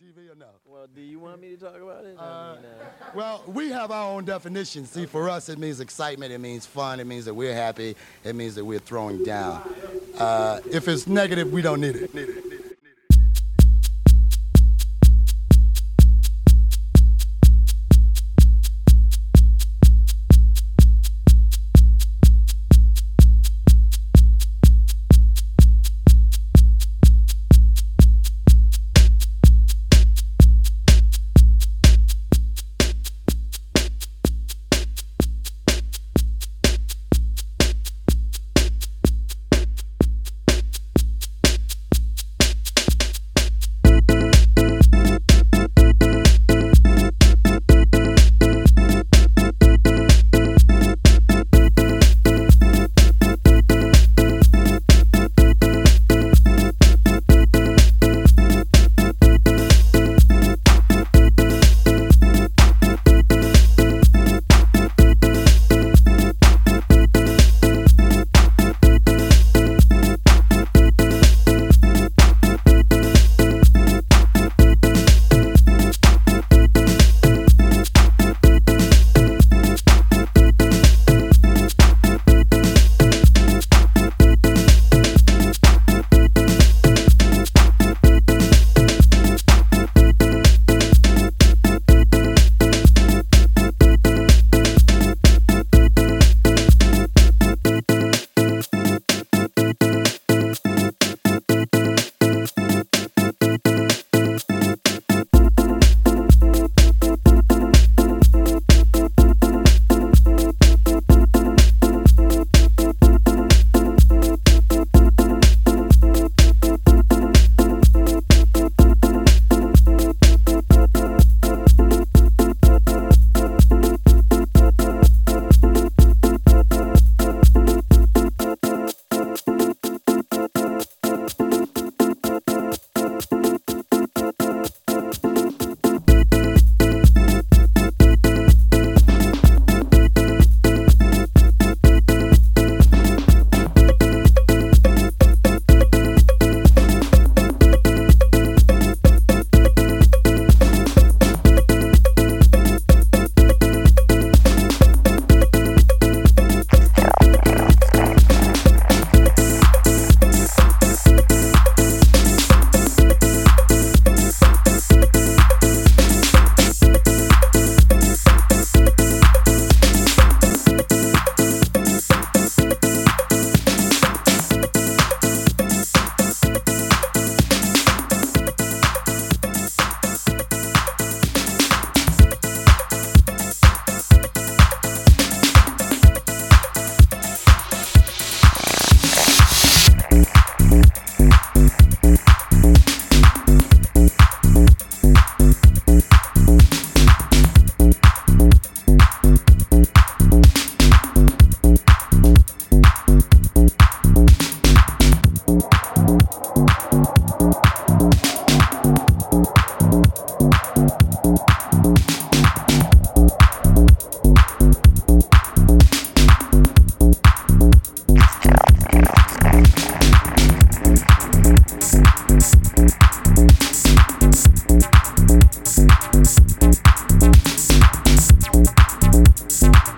TV or no? Well, do you want me to talk about it? Uh, mean, uh, Well, we have our own definition. See, for us, it means excitement. It means fun. It means that we're happy. It means that we're throwing down. Uh, if it's negative, we don't need it. Need it. Need